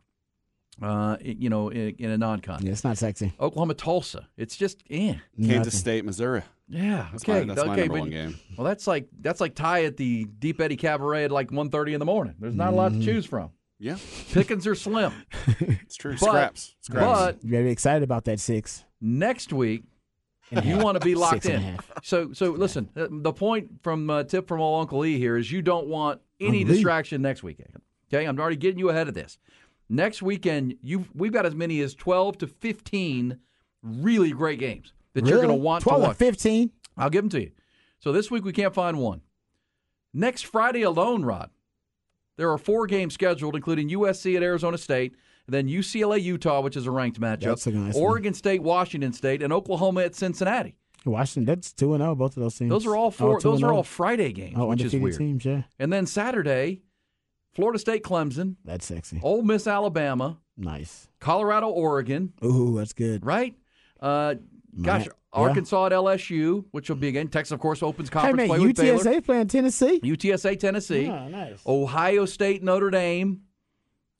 S2: Uh, you know, in, in a non-con.
S3: Yeah, it's not sexy.
S2: Oklahoma Tulsa. It's just eh.
S4: Kansas
S3: Nothing.
S4: State, Missouri.
S2: Yeah.
S4: That's
S2: okay.
S4: my, that's my
S2: okay.
S4: number
S2: but-
S4: one game.
S2: Well, that's like that's like Ty at the Deep Eddy Cabaret at like 1.30 in the morning. There's not a lot to
S3: Mm-hmm.
S2: choose from.
S4: Yeah,
S2: Pickings are slim.
S4: it's true.
S2: But-
S4: Scraps. Scraps.
S2: But
S3: You better be excited about that six.
S2: next week
S3: and
S2: you want to be locked
S3: Six and a
S2: in. So, so listen. uh, The point from uh, tip from old Uncle E here is you don't want any distraction next weekend. Okay, I'm already getting you ahead of this. Next weekend, you we've got as many as 12 to 15 really great games that you're going to want to
S3: 12 or
S2: watch.
S3: 15?
S2: I'll give them to you. So this week we can't find one. Next Friday alone, Rod, there are four games scheduled, including USC at Arizona State, then UCLA Utah, which is a ranked matchup,
S3: nice one.
S2: Oregon State Washington State, and Oklahoma at Cincinnati.
S3: Washington, that's 2 and 0, both of those teams.
S2: Those are all four.
S3: 2
S2: those are
S3: oh.
S2: all Friday games,
S3: Oh,
S2: which is weird.
S3: teams, yeah.
S2: And then Saturday, Florida State Clemson,
S3: That's sexy.
S2: Ole Miss Alabama,
S3: Nice.
S2: Colorado Oregon,
S3: Ooh, that's good.
S2: right? Uh, gosh,
S3: yeah.
S2: Arkansas at LSU, which will be again. Texas, of course, opens
S3: Hey,
S2: conference
S3: man,
S2: play with Baylor.
S3: UTSA playing Tennessee?
S2: UTSA, Tennessee.
S3: Oh, nice.
S2: Ohio State, Notre Dame,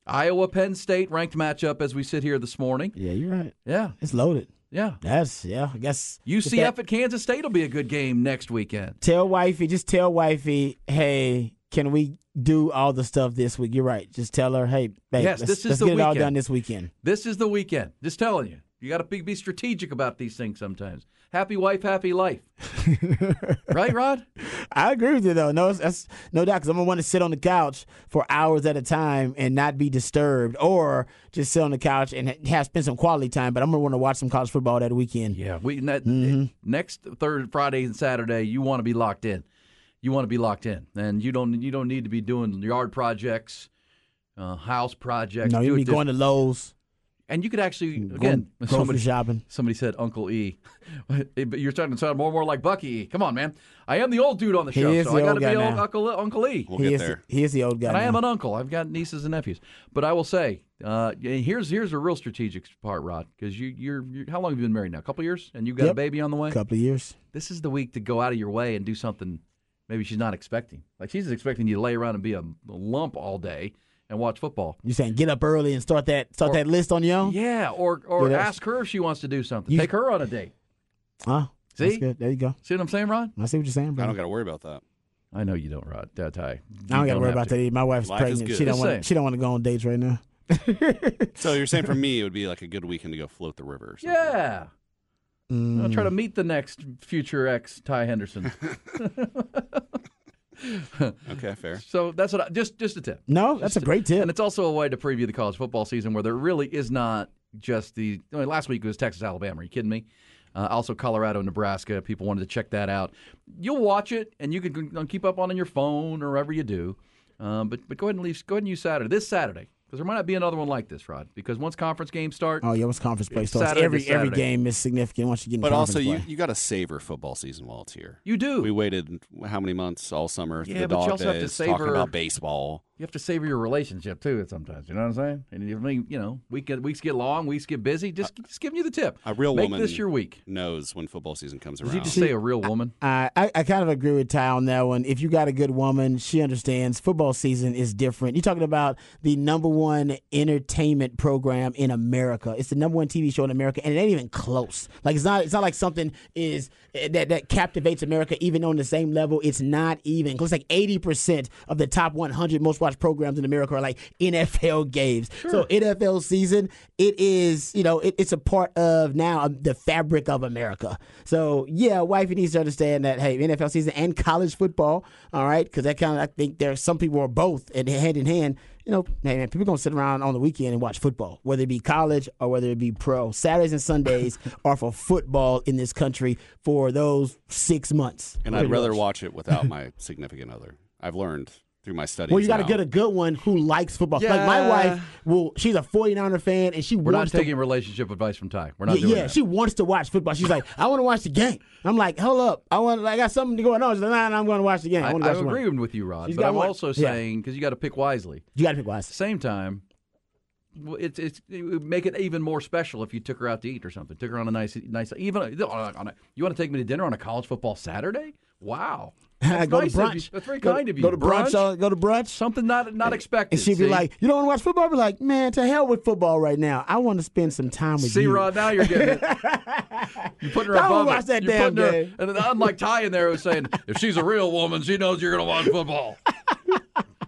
S2: Iowa, Penn State, ranked matchup as we sit here this morning.
S3: Yeah, you're right.
S2: Yeah,
S3: It's loaded.
S2: yeah.
S3: That's, yeah, I guess.
S2: UCF
S3: that-
S2: at Kansas State will be a good game next weekend.
S3: Tell wifey, just tell wifey, hey, can we do all the stuff this week? You're right. Just tell her, hey, babe,
S2: Yes,
S3: let's,
S2: this is
S3: let's
S2: the
S3: get it all
S2: weekend.
S3: done this weekend.
S2: This is the weekend. Just telling you. You got to be, be strategic about these things sometimes. Happy wife, happy life. right, Rod?
S3: I agree with you though. No, that's no doubt because I'm gonna want to sit on the couch for hours at a time and not be disturbed, or just sit on the couch and have spend some quality time. But I'm gonna want to watch some college football that weekend.
S2: Yeah, we that, mm-hmm. next third Friday and Saturday, you want to be locked in. You want to be locked in, and you don't you don't need to be doing yard projects, uh, house projects.
S3: No, you
S2: it
S3: be going to Lowe's.
S2: And you could actually
S3: Going
S2: again
S3: grocery
S2: somebody
S3: shopping.
S2: Somebody said Uncle E, but you're starting to sound more and more like Bucky E. Come on, man. I am the old dude on the
S3: He
S2: show, so
S3: the
S2: I got to be old
S3: now.
S2: Uncle Uncle E.
S4: We'll
S3: he
S4: get
S3: is
S4: there.
S3: he is the old guy.
S2: And I am an uncle. I've got nieces and nephews. But I will say, uh, here's here's a real strategic part, Rod, because you you're, you're how long have you been married now? A couple years, and you've got a baby on the way.
S3: A couple of years.
S2: This is the week to go out of your way and do something maybe she's not expecting. Like she's expecting you to lay around and be a, a lump all day and watch football.
S3: You saying get up early and start that start
S2: Or-
S3: that list on your own?
S2: Yeah, or or
S3: Yeah,
S2: ask her if she wants to do something.
S3: You-
S2: Take her on a date.
S3: Huh?
S2: See?
S3: That's good. There you go.
S2: See what I'm saying, Rod?
S3: I see what you're saying, bro.
S4: I don't got to worry about that.
S2: I know you don't, Rod. Uh, Ty.
S3: I don't got to worry about that. Either. My wife's
S4: Life is
S3: pregnant.
S4: good.
S3: She don't want. She don't want to go on dates right now.
S4: So you're saying for me, it would be like a good weekend to go float the river. Or
S2: Yeah. I'll try to
S3: Mm.
S2: meet the next future ex Ty Henderson.
S4: Okay, fair.
S2: so that's what I, just just a tip.
S3: No, that's a great tip.
S2: And it's also a way to preview the college football season where there really is not just the. I mean, last week was Texas, Alabama. Are you kidding me? Uh, also, Colorado, Nebraska. People wanted to check that out. You'll watch it, and you can keep up on it your phone or wherever you do. Um, but but go ahead and leave. Go ahead and use Saturday. This Saturday, because there might not be another one like this, Rod. Because once conference games start,
S3: Oh yeah, once conference play starts,
S2: Saturday to
S3: every every game is significant once you get in
S4: But
S3: conference
S4: also, you,
S3: play.
S4: you got to savor football season while it's here.
S2: you do.
S4: We waited how many months all summer?
S2: Yeah,
S4: the
S2: but you
S4: dog
S2: also have to
S4: days,
S2: savor-
S4: talking about baseball.
S2: You have to savor your relationship too. Sometimes, you know what I'm saying. And I mean, you know, week weeks get long, weeks get busy. Just just giving you the tip.
S4: A real
S2: Make
S4: woman
S2: this your week.
S4: knows when football season comes around.
S2: Did
S4: around.
S2: you just say a real woman?
S3: I, I I kind of agree with Ty on that one. If you got a good woman, she understands football season is different. You're talking about the number one entertainment program in America. It's the number one TV show in America, and it ain't even close. Like it's not it's not like something is eh, that that captivates America even on the same level. It's not even close. Like 80 percent of the top 100 most watched programs in America are like NFL games. So NFL season, it is you know it, it's a part of now um, the fabric of America. So yeah, wifey needs to understand that hey, NFL season and college football, all right, because that kind of I think there's some people are both and hand in hand. You know, hey man, people gonna sit around on the weekend and watch football, whether it be college or whether it be pro. Saturdays and Sundays are for football in this country for those six months.
S4: and I'd rather
S3: much.
S4: watch it without my significant other. I've learned through my studies.
S3: Well, you got to get a good one who likes football. Like my wife, will she's a 49er fan and she
S2: We're not
S3: wants to
S2: taking relationship advice from Ty. We're not
S3: yeah,
S2: doing
S3: yeah,
S2: that.
S3: she wants to watch football. She's like, I want to watch the game. I'm like, hold up, I want, I got something going on. She's like, nah, nah, I'm going to watch the game. I,
S2: I,
S3: want to
S2: I agree
S3: game.
S2: with you, Rod.
S3: She's
S2: But I'm
S3: one-
S2: also
S3: yeah.
S2: saying because you got to pick wisely.
S3: You got to pick wisely.
S2: At the same time, well, it's it's it would make it even more special if you took her out to eat or something. Took her on a nice nice even on a, on a, you want to take me to dinner on a college football Saturday? Wow, That's
S3: go
S2: nice
S3: to
S2: of
S3: brunch.
S2: you. That's very
S3: Go-
S2: kind of you.
S3: Go to brunch. uh, go to brunch.
S2: Something not not expected.
S3: And she'd be
S2: see?
S3: like, "You don't want to watch football?" I'd be like, "Man, to hell with football right now. I want to spend some time with
S2: See,
S3: you."
S2: See, Rod, now you're getting it. You're putting her
S3: I
S2: above
S3: wanna
S2: it.
S3: watch that
S2: You're
S3: damn
S2: putting her- And then unlike Ty in there who's saying, if she's a real woman, she knows you're going to watch football.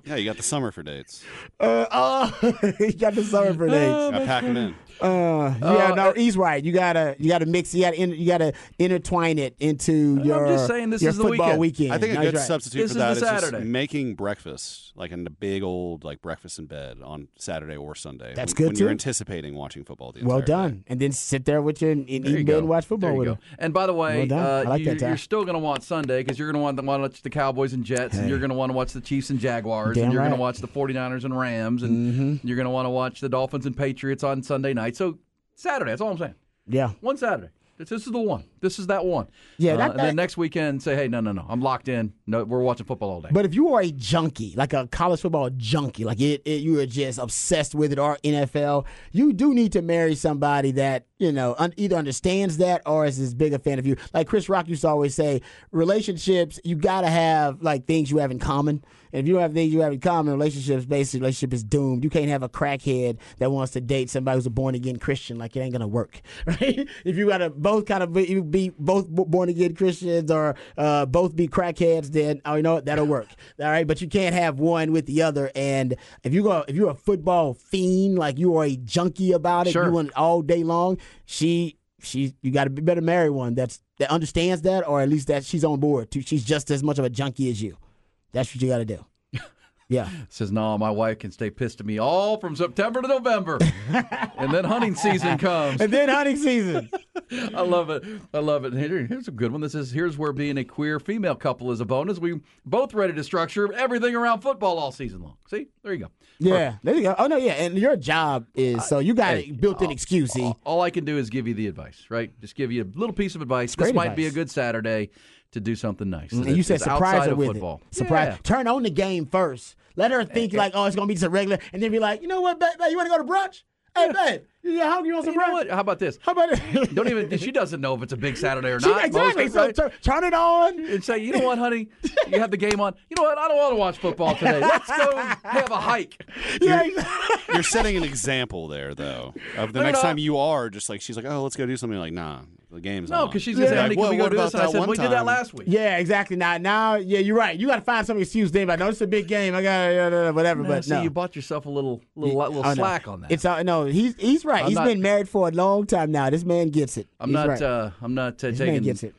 S4: Yeah, you got the summer for dates.
S3: Uh, oh, you got the summer for days.
S4: Got pack them in.
S3: Uh, yeah, no, he's right. You gotta, you gotta mix. You gotta, in, you gotta intertwine it into your.
S2: I'm just saying this
S3: your
S2: is the
S3: football
S2: weekend.
S3: weekend.
S4: I think a
S3: No, he's
S4: good
S3: right.
S4: substitute
S2: This
S4: for
S2: is
S4: that is just making breakfast, like in a big old like breakfast in bed on Saturday or Sunday.
S3: That's
S4: when,
S3: good,
S4: when you're anticipating watching football. The
S3: Well
S4: entire day.
S3: done, and then sit there with you and, and eat
S2: you
S3: in bed and watch football
S2: There you
S3: with
S2: go.
S3: him.
S2: And by the way,
S3: Well done. I
S2: uh,
S3: like
S2: you,
S3: that
S2: you're still going to want Sunday because you're going to want to watch the Cowboys and Jets, and you're going to want to watch the Chiefs and Jaguars,
S3: Damn
S2: and you're gonna watch the 49ers and Rams, and
S3: Mm-hmm.
S2: you're going to want to watch the Dolphins and Patriots on Sunday night. So Saturday, that's all I'm saying.
S3: Yeah,
S2: One Saturday. This, this is the one. This is that one.
S3: Yeah,
S2: Uh,
S3: that-
S2: and then next weekend, say, hey, no, no, no, I'm locked in. No, we're watching football all day.
S3: but if you are a junkie, like a college football junkie, like it, it, you are just obsessed with it, or NFL, you do need to marry somebody that you know un- either understands that or is as big a fan of you. Like Chris Rock used to always say, relationships you gotta have like things you have in common. If you don't have things you have in common, relationships, basically, relationship is doomed. You can't have a crackhead that wants to date somebody who's a born again Christian. Like it ain't gonna work, right? If you gotta both kind of be, you be both born again Christians or uh, both be crackheads, then oh, you know what? That'll work. All right, but you can't have one with the other. And if you go, if you're a football fiend, like you are a junkie about it,
S2: Sure.
S3: you want it all day long. She, she, you got to be better marry one that's that understands that, or at least that she's on board. Too. She's just as much of a junkie as you. That's what you got to do. Yeah.
S2: Says, no, my wife can stay pissed at me all from September to November. and then hunting season comes.
S3: And then hunting season.
S2: I love it. I love it. Here- here's a good one. This is here's where being a queer female couple is a bonus. We both ready to structure everything around football all season long. See, there you go.
S3: Yeah, there you go. Oh no, yeah, and your job is so you got a built-in excuse. See,
S2: All I can do is give you the advice, right? Just give you a little piece of advice. This
S3: great
S2: might be a good Saturday to do something nice.
S3: Mm, and you said surprise her with
S2: football.
S3: it. Surprise.
S2: Yeah.
S3: Turn on the game first. Let her think eh, eh. like, oh, it's gonna be just a regular, and then be like, you know what, babe, babe you want to go to brunch? Hey, babe, you hungry? You want some
S2: You know
S3: brunch?
S2: what? How about this?
S3: How about it?
S2: Don't even. She doesn't know if it's a big Saturday or
S3: She-
S2: not.
S3: exactly.
S2: Most-
S3: So
S2: right?
S3: turn, turn it on.
S2: and say, you know what, honey? You have the game on. You know what? I don't want to watch football today. Let's go have a hike.
S3: Yeah,
S4: You're setting an example there, though. Of the
S2: No, no,
S4: next
S2: no.
S4: time you are, just like she's like, oh, let's go do something. Like, nah, the game's
S2: No,
S4: on.
S2: because she's gonna say,
S3: Yeah.
S2: honey, can
S4: Well,
S2: we go
S4: what
S2: do
S4: about
S2: this? And I
S4: that
S2: said,
S4: one
S2: we did that last week.
S3: yeah, exactly. Now, now, yeah, you're right. You got to find some excuse. Then, like, no, it's a big game. I got uh, whatever.
S2: No,
S3: but
S2: see,
S3: no,
S2: you bought yourself a little, little, little
S3: Oh, no.
S2: slack on that.
S3: It's uh, no, he's he's right.
S2: I'm
S3: He's
S2: not-
S3: been married for a long time now. This man gets it.
S2: I'm
S3: He's
S2: not.
S3: right.
S2: Uh, I'm not uh,
S3: this man gets it.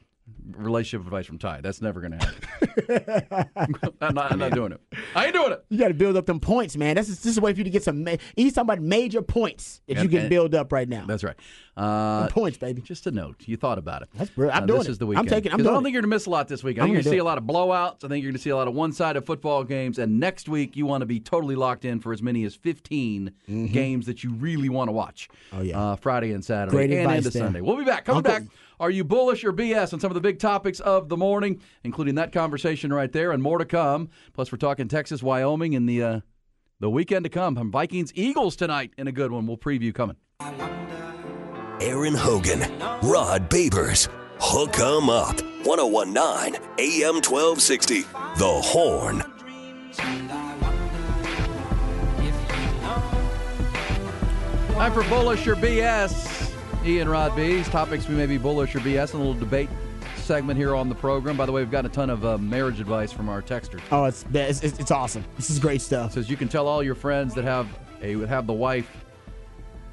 S2: Relationship advice from Ty. That's never going to happen. I'm not. I'm not doing it. I ain't doing it.
S3: You got to build up them points, man. That's just, this is a way for you to get some. He's talking about major points that you can
S2: and-
S3: build up right now.
S2: That's right. Uh,
S3: points, baby.
S2: just a note. You thought about it.
S3: That's brilliant. I'm
S2: Uh,
S3: doing
S2: this
S3: it.
S2: is the
S3: I'm taking- I'm
S2: 'Cause I don't
S3: it.
S2: think you're going to miss a lot this week. I think you're going to see a lot of blowouts. I think you're going to see a lot of one-sided football games. And next week, you want to be totally locked in for as many as 15 games that you really want to watch.
S3: Mm-hmm. Oh, yeah.
S2: uh, Friday and Saturday,
S3: Great
S2: and
S3: advice
S2: into. Sunday. We'll be back. Coming
S3: Uncle-
S2: back. Are you bullish or BS on some of the big topics of the morning, including that conversation right there, and more to come. Plus, we're talking Texas, Wyoming, and the uh, the weekend to come. from Vikings, Eagles tonight in a good one. We'll preview coming.
S1: Aaron Hogan, Rod Babers, Hook 'em Up, 1019 AM 1260. The Horn.
S2: Time for bullish or BS. Ian Rod B's topics we may be bullish or BS. And a little debate segment here on the program. By the way, we've gotten a ton of uh, marriage advice from our texters.
S3: Oh, it's, it's it's awesome. This is great stuff.
S2: says you can tell all your friends that have a have the wife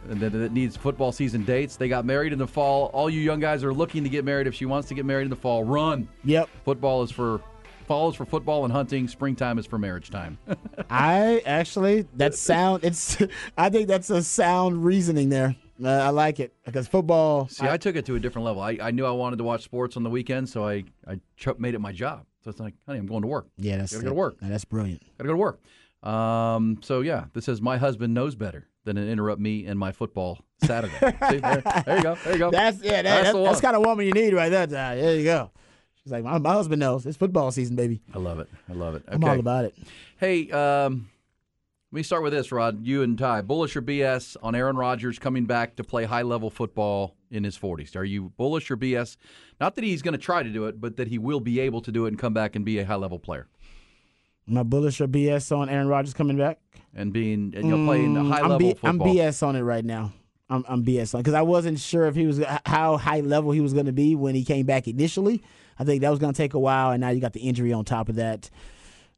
S2: and that, that needs football season dates. They got married in the fall. All you young guys are looking to get married. If she wants to get married in the fall, run.
S3: Yep.
S2: Football is for fall is for football and hunting. Springtime is for marriage time.
S3: I actually that's sound. It's I think that's a sound reasoning there. Uh, I like it because football.
S2: See, I, took it to a different level. I, I knew I wanted to watch sports on the weekend, so I I ch- made it my job. So it's like, honey, I'm going to work.
S3: yeah, that's
S2: gotta go to work.
S3: That's brilliant.
S2: Gotta go to work. Um, so yeah, this says my husband knows better than to interrupt me and my football Saturday. See, there, there you go. There you go.
S3: That's yeah. That,
S2: That's
S3: that's that's kind of woman you need right there. Ty. There you go. She's like, my, my husband knows. It's football season, baby.
S2: I love it. I love it. Okay.
S3: I'm all about it.
S2: Hey, um, let me start with this, Rod. You and Ty, bullish or BS on Aaron Rodgers coming back to play high level football in his 40s? Are you bullish or BS? Not that he's going to try to do it, but that he will be able to do it and come back and be a high level player
S3: Am I bullish or BS on Aaron Rodgers coming back?
S2: and being and you know playing high
S3: I'm,
S2: level
S3: B-
S2: football.
S3: I'm BS on it right now. I'm, I'm BS on because I wasn't sure if he was how high level he was going to be when he came back initially. I think that was going to take a while, and now you got the injury on top of that.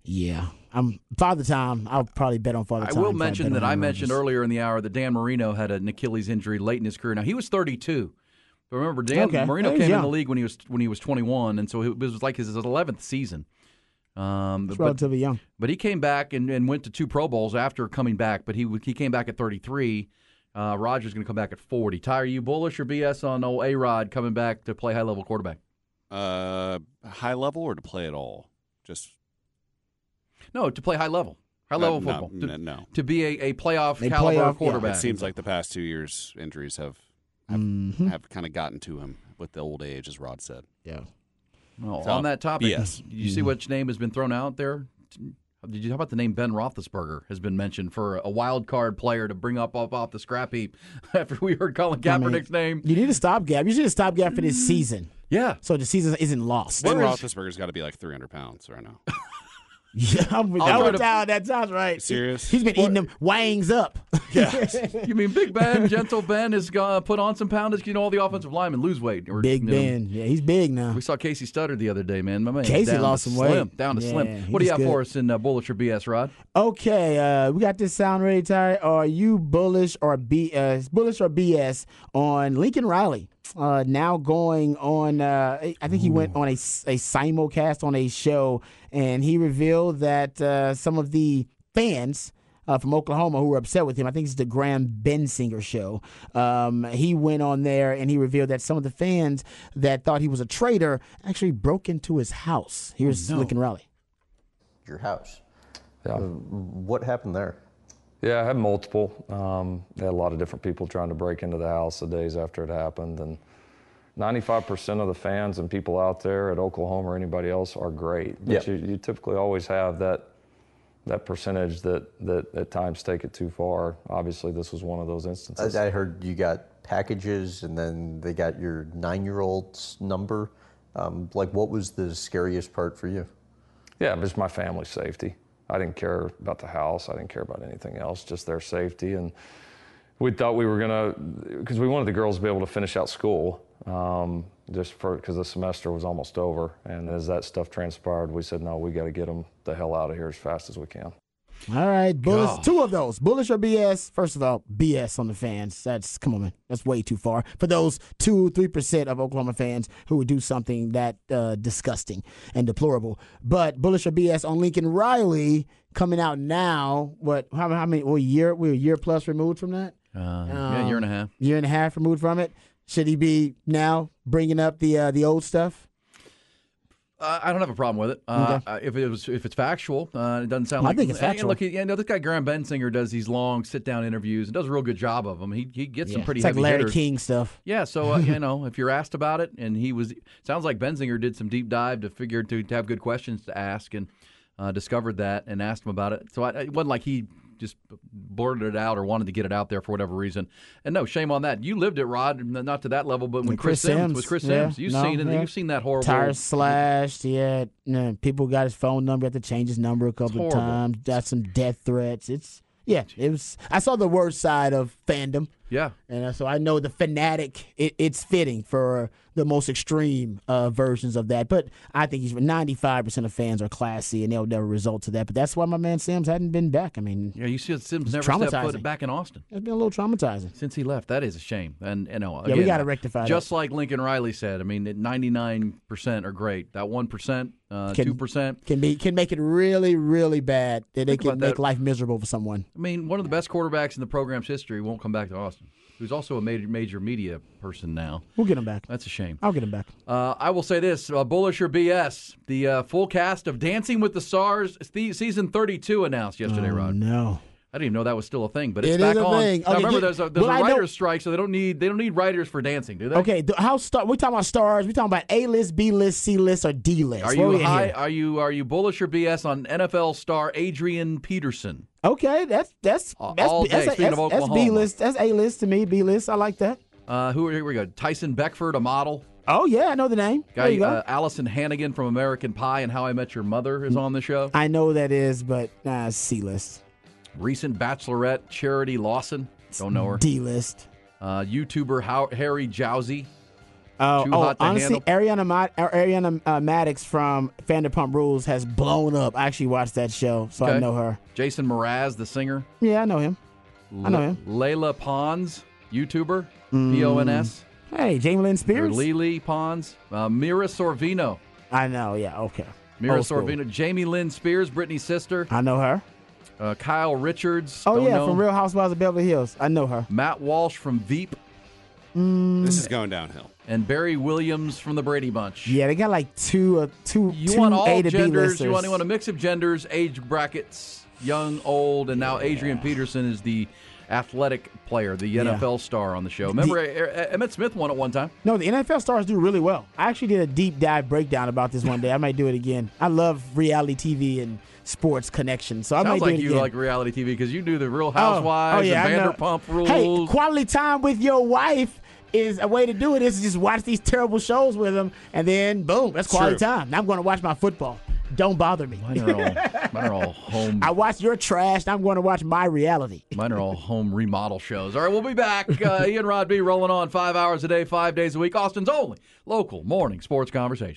S3: Yeah, I'm Father Time. I'll probably bet on Father
S2: I
S3: Time.
S2: I
S3: will
S2: mention
S3: bet
S2: that I
S3: Aaron
S2: mentioned earlier in the hour that Dan Marino had an Achilles injury late in his career. Now he was 32. But remember, Dan
S3: Okay.
S2: Marino
S3: Yeah, he's
S2: came in the league when he was when he was 21, and so it was like his 11th season. Um,
S3: He's
S2: but,
S3: relatively young.
S2: but he came back and, and went to two Pro Bowls after coming back. But he he came back at 33. Uh, Rodgers going to come back at 40. Ty, are you bullish or BS on old A Rod coming back to play high level quarterback?
S4: Uh, high level or to play at all? Just
S2: No, to play high level, high level
S4: Uh, no,
S2: football. to,
S4: no, no.
S2: to be a, a playoff
S3: A
S2: caliber
S3: playoff, yeah.
S2: quarterback.
S4: It seems like the past two years injuries have have,
S3: Mhm.
S4: have kind of gotten to him with the old age, as Rod said.
S3: Yeah.
S2: Well,
S4: So,
S2: on that topic,
S4: BS.
S2: did you see which name has been thrown out there? Did you talk about the name Ben Roethlisberger has been mentioned for a wild card player to bring up off, off the scrap heap after we heard Colin
S3: I mean,
S2: Kaepernick's name?
S3: You need a stopgap. You need a stopgap for this season,
S2: Yeah,
S3: so the season isn't lost.
S4: Ben
S2: Where is-
S4: Roethlisberger's got to be like 300 pounds right now.
S3: Yeah, I'm with,
S2: I'll
S3: I'm
S2: try
S3: with
S2: to-
S3: That sounds right.
S4: Serious?
S3: He's been eating them wangs up. Yeah.
S2: You mean Big Ben, Gentle Ben has uh, put on some poundage? You know, all the offensive linemen lose weight. Or,
S3: Big
S2: you know,
S3: Ben. Yeah, he's big now.
S2: We saw Casey Studdard the other day, man. My man
S3: Casey
S2: down
S3: lost some
S2: slim,
S3: weight.
S2: Down to
S3: Yeah,
S2: slim. What do you
S3: was
S2: have for us in uh, bullish or BS, Rod?
S3: Okay, uh, we got this sound ready, Ty. Are you bullish or B uh, bullish or BS on Lincoln Riley? Uh, now going on, uh, I think he went on a simulcast on a show, and he revealed that uh, some of the fans uh, from Oklahoma who were upset with him. I think it's the Graham Bensinger show. Um, he went on there and he revealed that some of the fans that thought he was a traitor actually broke into his house. Here's Lincoln Riley.
S8: your house.
S9: Yeah.
S8: Uh, what happened there?
S9: Yeah, I had multiple. Um, they had a lot of different people trying to break into the house the days after it happened, and 95% of the fans and people out there at Oklahoma or anybody else are great. But
S8: Yeah.
S9: you, you typically always have that that percentage that that at times take it too far. Obviously, this was one of those instances.
S8: I, I heard you got packages and then they got your nine year old's number. Um, like, what was the scariest part for you?
S9: Yeah, just my family's safety. I didn't care about the house. I didn't care about anything else, just their safety. And we thought we were gonna, because we wanted the girls to be able to finish out school, um, just for because the semester was almost over. And as that stuff transpired, we said, no, we got to get them the hell out of here as fast as we can.
S3: All right, bullish.
S2: God.
S3: Two of those, bullish or BS. First of all, BS on the fans. That's come on, man. That's way too far for those two, three percent of Oklahoma fans who would do something that uh, disgusting and deplorable. But bullish or BS on Lincoln Riley coming out now. What? How, how many? Well, year. We're a year plus removed from that.
S2: Uh, yeah, year and a half.
S3: Year and a half removed from it. Should he be now bringing up the uh, the old stuff?
S2: Uh, I don't have a problem with it. Uh, uh, if it was, if it's factual, uh, it doesn't sound
S3: I
S2: like.
S3: think it's
S2: and
S3: factual.
S2: Look, you know, this guy Graham Bensinger does these long sit-down interviews and does a real good job of them. He he gets some pretty
S3: it's like Larry
S2: hitters.
S3: King stuff.
S2: Yeah, so uh, you know, if you're asked about it, and he was, sounds like Bensinger did some deep dive to figure to, to have good questions to ask, and uh, discovered that and asked him about it. So I, it wasn't like he just blurted it out or wanted to get it out there for whatever reason. And no shame on that. You lived it, Rod, not to that level, but when
S3: And
S2: Chris, Simms, was Chris
S3: yeah,
S2: Simms, you've
S3: no,
S2: seen it.
S3: yeah.
S2: You've seen that horrible.
S3: Tires slashed. Yeah, people got his phone number. Had to change his number a couple of times. Got some death threats. It's yeah. It was. I saw the worst side of fandom,
S2: Yeah,
S3: and uh, so I know the fanatic. It, it's fitting for the most extreme uh, versions of that. But I think he's ninety five percent of fans are classy, and they'll never result to that. But that's why my man Simms hadn't been back. I mean,
S2: yeah. You see,
S3: Simms
S2: never stepped foot back in Austin.
S3: it's been a little traumatizing.
S2: since he left. That is a shame. And you know,
S3: Yeah, we gotta rectify that.
S2: Just like Lincoln Riley said, I mean, ninety nine percent are great. That one percent, uh,
S3: Can-
S2: two percent.
S3: Can be can make it really really bad. That it can make
S2: that.
S3: life miserable for someone.
S2: I mean, one of the best quarterbacks in the program's history won't come back to Austin. Who's also a major major media person now.
S3: We'll get him back.
S2: That's a shame.
S3: I'll get him back.
S2: Uh, I will say this: uh, bullish or BS? The uh, full cast of Dancing with the Stars season thirty two announced yesterday,
S3: Oh,
S2: Rod.
S3: no.
S2: I didn't even know that was still a thing, but it's
S3: It
S2: back
S3: is a
S2: on.
S3: thing.
S2: Now, remember,
S3: you-
S2: there's a, there's a writer's strike, so they don't need they don't need writers for dancing, do they?
S3: Okay, how star? We talking about stars? We talking about A list, B list, C list, or D list?
S2: Are you high? Are you are you bullish or BS on NFL star Adrian Peterson?
S3: Okay, that's that's
S2: All-
S3: that's
S2: all
S3: that's,
S2: day,
S3: a-
S2: of
S3: that's, that's B list. That's A list to me. B list. I like that.
S2: Uh, who here we go? Tyson Beckford, a model.
S3: Oh yeah, I know the name. there
S2: Guy,
S3: you go.
S2: uh, Alyson Hannigan from American Pie and How I Met Your Mother is on the show.
S3: I know who that is, but nah, C list,
S2: Recent Bachelorette Charity Lawson, don't know her.
S3: D list.
S2: Uh, YouTuber How- Harry Jowsey.
S3: Oh,
S2: Too
S3: oh
S2: hot to
S3: honestly? Ariana Ma- uh, Ariana uh, Madix from Vanderpump Rules has blown up. I actually watched that show, so I know her.
S2: Jason Mraz, the singer.
S3: Yeah, I know him. I know him.
S2: Lele Pons, YouTuber. P O N S.
S3: Hey, Jamie Lynn
S2: Or
S3: Mm. Spears.
S2: Lily Pons. Uh, Mira Sorvino.
S3: I know. Yeah. Okay.
S2: Mira
S3: Old school.
S2: Sorvino. Jamie Lynn Spears, Britney's sister.
S3: I know her.
S2: Uh, Kyle Richards.
S3: Oh
S2: don't
S3: yeah,
S2: know
S3: from. Real Housewives of Beverly Hills. I know her.
S2: Matt Walsh from Veep.
S4: This is going downhill.
S2: And Barry Williams from the Brady Bunch.
S3: Yeah, they got like two, uh, two,
S2: You
S3: two
S2: want all
S3: A to B
S2: genders.
S3: listers.
S2: You want, you want a mix of genders, age brackets, young, old, and now Adrian Peterson is the athletic player, the NFL star on the show. Remember, E- E- Emmitt Smith won it one time.
S3: No, the NFL stars do really well. I actually did a deep dive breakdown about this one day. I might do it again. I love reality TV and sports connection, so I might
S2: Sounds
S3: do
S2: like
S3: it
S2: you
S3: again.
S2: like reality TV because you do the Real
S3: Oh,
S2: Housewives
S3: oh, yeah,
S2: and. Vanderpump Rules.
S3: Hey, quality time with your wife is a way to do it. Is to just watch these terrible shows with them, and then boom, that's quality
S4: True.
S3: time. Now I'm going to watch my football. Don't bother me.
S2: Mine are all, mine are all home.
S3: I watch your trash. I'm going to watch my reality.
S2: Mine are all home remodel shows. All right, we'll be back. Uh, Ian Rod B rolling on five hours a day, five days a week. Austin's only local morning sports conversation.